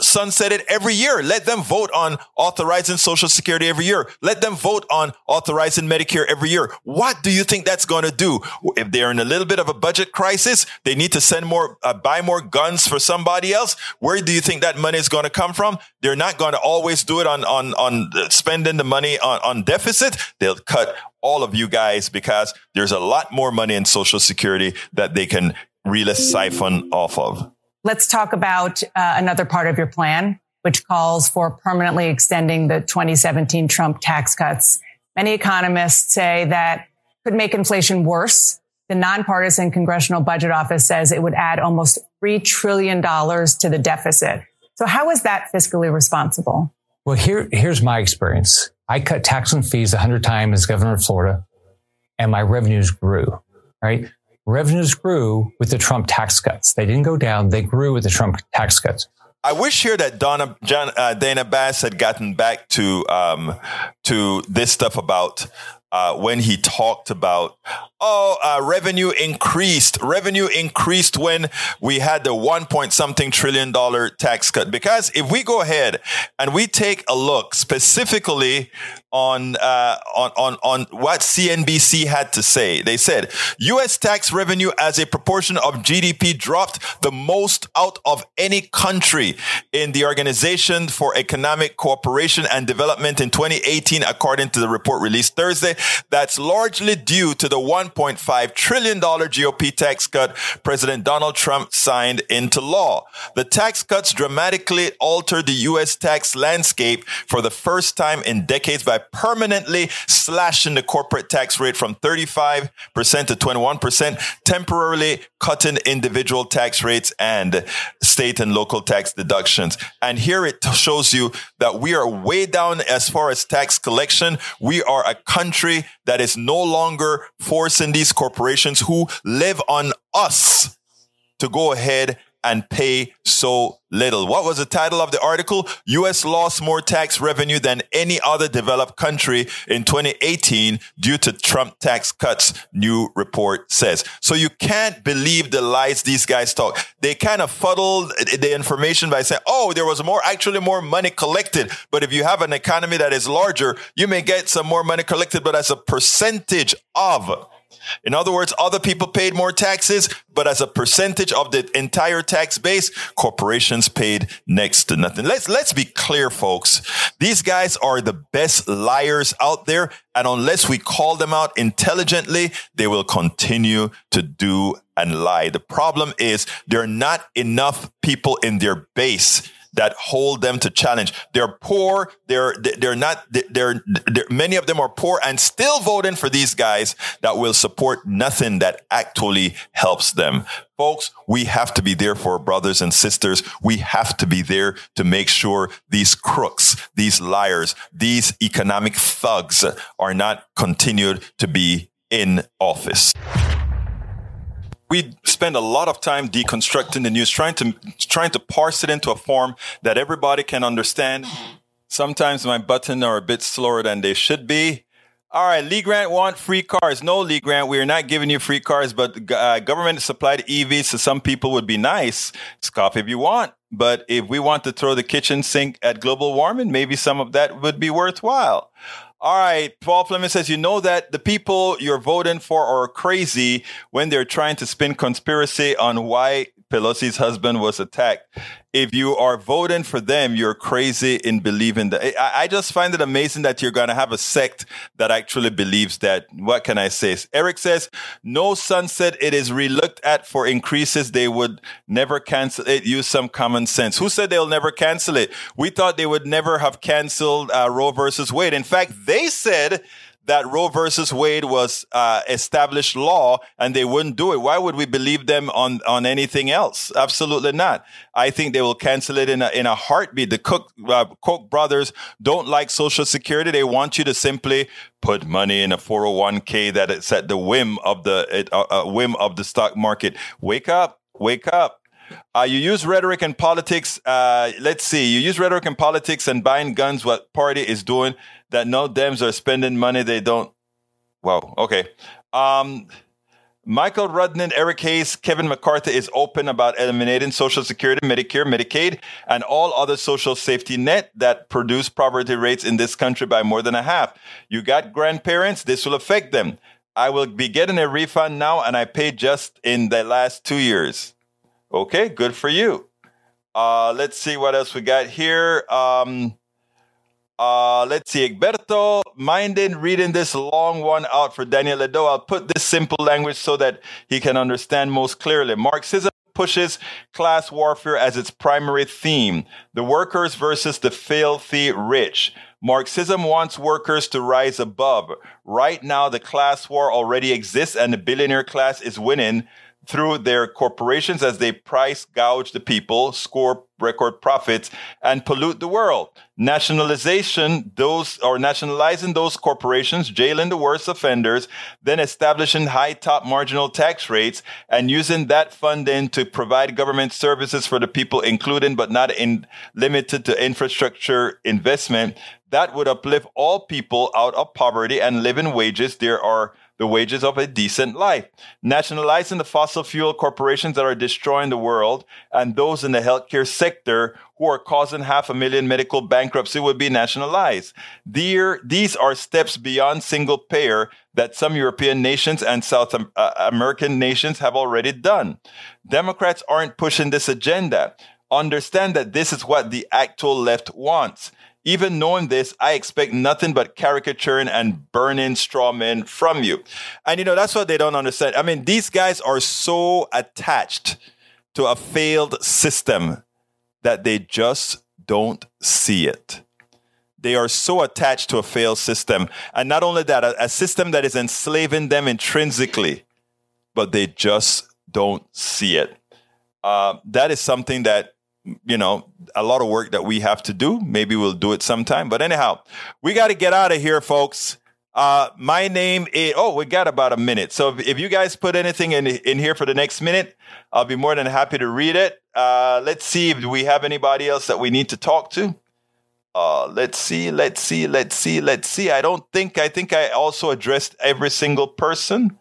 sunset it every year. Let them vote on authorizing social security every year. Let them vote on authorizing Medicare every year. What do you think that's going to do? If they're in a little bit of a budget crisis, they need to send more, uh, buy more guns for somebody else. Where do you think that money is going to come from? They're not going to always do it on, on, on spending the money on, on deficit. They'll cut all of you guys because there's a lot more money in social security that they can really siphon off of. Let's talk about uh, another part of your plan, which calls for permanently extending the 2017 Trump tax cuts. Many economists say that could make inflation worse. The nonpartisan Congressional Budget Office says it would add almost $3 trillion to the deficit. So how is that fiscally responsible? Well, here, here's my experience. I cut tax and fees 100 times as governor of Florida, and my revenues grew, right? Revenues grew with the Trump tax cuts. They didn't go down, they grew with the Trump tax cuts. I wish here that Donna, John, uh, Dana Bash had gotten back to um, to this stuff about uh, when he talked about oh, uh, revenue increased. Revenue increased when we had the one point something trillion dollar tax cut. Because if we go ahead and we take a look specifically on, uh, on, on, on what CNBC had to say, they said U.S. tax revenue as a proportion of GDP dropped the most out of any country in the Organization for Economic Cooperation and Development in 2018, according to the report released Thursday. That's largely due to the $1.5 trillion GOP tax cut President Donald Trump signed into law. The tax cuts dramatically altered the U.S. tax landscape for the first time in decades by permanently slashing the corporate tax rate from 35% to 21%, temporarily cutting individual tax rates and state and local tax deductions. And here it shows you that we are way down as far as tax collection. We are a country that is no longer forcing these corporations who live on us to go ahead and pay so little. What was the title of the article? U.S. lost more tax revenue than any other developed country in 2018 due to Trump tax cuts, new report says. So you can't believe the lies these guys talk. They kind of fuddled the information by saying, oh, there was more, actually more money collected. But if you have an economy that is larger, you may get some more money collected, but as a percentage of in other words, other people paid more taxes, but as a percentage of the entire tax base, corporations paid next to nothing. Let's, let's be clear, folks. These guys are the best liars out there. And unless we call them out intelligently, they will continue to do and lie. The problem is there are not enough people in their base that hold them to challenge. They're poor. They're, they're not, they're, they're, many of them are poor and still voting for these guys that will support nothing that actually helps them. Folks, we have to be there for brothers and sisters. We have to be there to make sure these crooks, these liars, these economic thugs are not continued to be in office we spend a lot of time deconstructing the news, trying to trying to parse it into a form that everybody can understand. Sometimes my buttons are a bit slower than they should be. All right, Lee Grant want free cars. No, Lee Grant, we are not giving you free cars, but uh, government supplied EVs to some people would be nice. Stop if you want. But if we want to throw the kitchen sink at global warming, maybe some of that would be worthwhile. All right. Paul Fleming says, you know that the people you're voting for are crazy when they're trying to spin conspiracy on why Pelosi's husband was attacked if you are voting for them, you're crazy in believing that. I, I just find it amazing that you're going to have a sect that actually believes that. What can I say? Eric says, no sunset. It is relooked at for increases. They would never cancel it. Use some common sense. Who said they'll never cancel it? We thought they would never have canceled uh, Roe versus Wade. In fact, they said that Roe versus Wade was uh, established law and they wouldn't do it. Why would we believe them on, on anything else? Absolutely not. I think they will cancel it in a, in a heartbeat. The Cook, uh, Koch brothers don't like Social Security. They want you to simply put money in a 401k that it's at the whim of the uh, uh, whim of the stock market. Wake up, wake up. Uh, you use rhetoric and politics. Uh, let's see. You use rhetoric and politics and buying guns. What party is doing that? No Dems are spending money they don't. Wow. Okay. Um, Michael Rudnin, Eric Hayes, Kevin McCarthy is open about eliminating Social Security, Medicare, Medicaid, and all other social safety net that produce poverty rates in this country by more than a half. You got grandparents, this will affect them. I will be getting a refund now, and I paid just in the last two years. Okay, good for you. Uh, let's see what else we got here. Um, uh, let's see, Egberto, minding reading this long one out for Daniel Ledo. I'll put this simple language so that he can understand most clearly. Marxism pushes class warfare as its primary theme. The workers versus the filthy rich. Marxism wants workers to rise above. Right now, the class war already exists and the billionaire class is winning through their corporations as they price gouge the people, score record profits, and pollute the world. Nationalization, those or nationalizing those corporations, jailing the worst offenders, then establishing high top marginal tax rates and using that funding to provide government services for the people, including but not in limited to infrastructure investment. That would uplift all people out of poverty and living wages. There are the wages of a decent life. Nationalizing the fossil fuel corporations that are destroying the world and those in the healthcare sector who are causing half a million medical bankruptcy would be nationalized. Dear, these are steps beyond single payer that some European nations and South uh, American nations have already done. Democrats aren't pushing this agenda. Understand that this is what the actual left wants. Even knowing this, I expect nothing but caricaturing and burning straw men from you. And you know, that's what they don't understand. I mean, these guys are so attached to a failed system that they just don't see it. They are so attached to a failed system. And not only that, a, a system that is enslaving them intrinsically, but they just don't see it. Uh, that is something that, you know, a lot of work that we have to do. Maybe we'll do it sometime. But anyhow, we got to get out of here, folks. Uh, my name is, oh, we got about a minute. So if, if, you guys put anything in, in here for the next minute, I'll be more than happy to read it. Uh, let's see if we have anybody else that we need to talk to. Uh, let's see, let's see, let's see, let's see. I don't think, I think I also addressed every single person.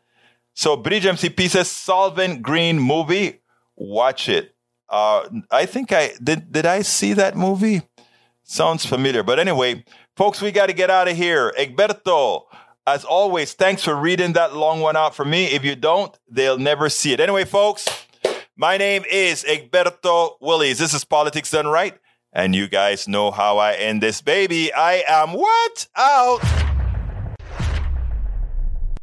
So Bridge MCP says Soylent Green movie. Watch it. Uh, I think I did. Did I see that movie? Sounds familiar. But anyway, folks, we got to get out of here. Egberto, as always, thanks for reading that long one out for me. If you don't, they'll never see it. Anyway, folks, my name is Egberto Willies. This is Politics Done Right. And you guys know how I end this baby. I am what? Out.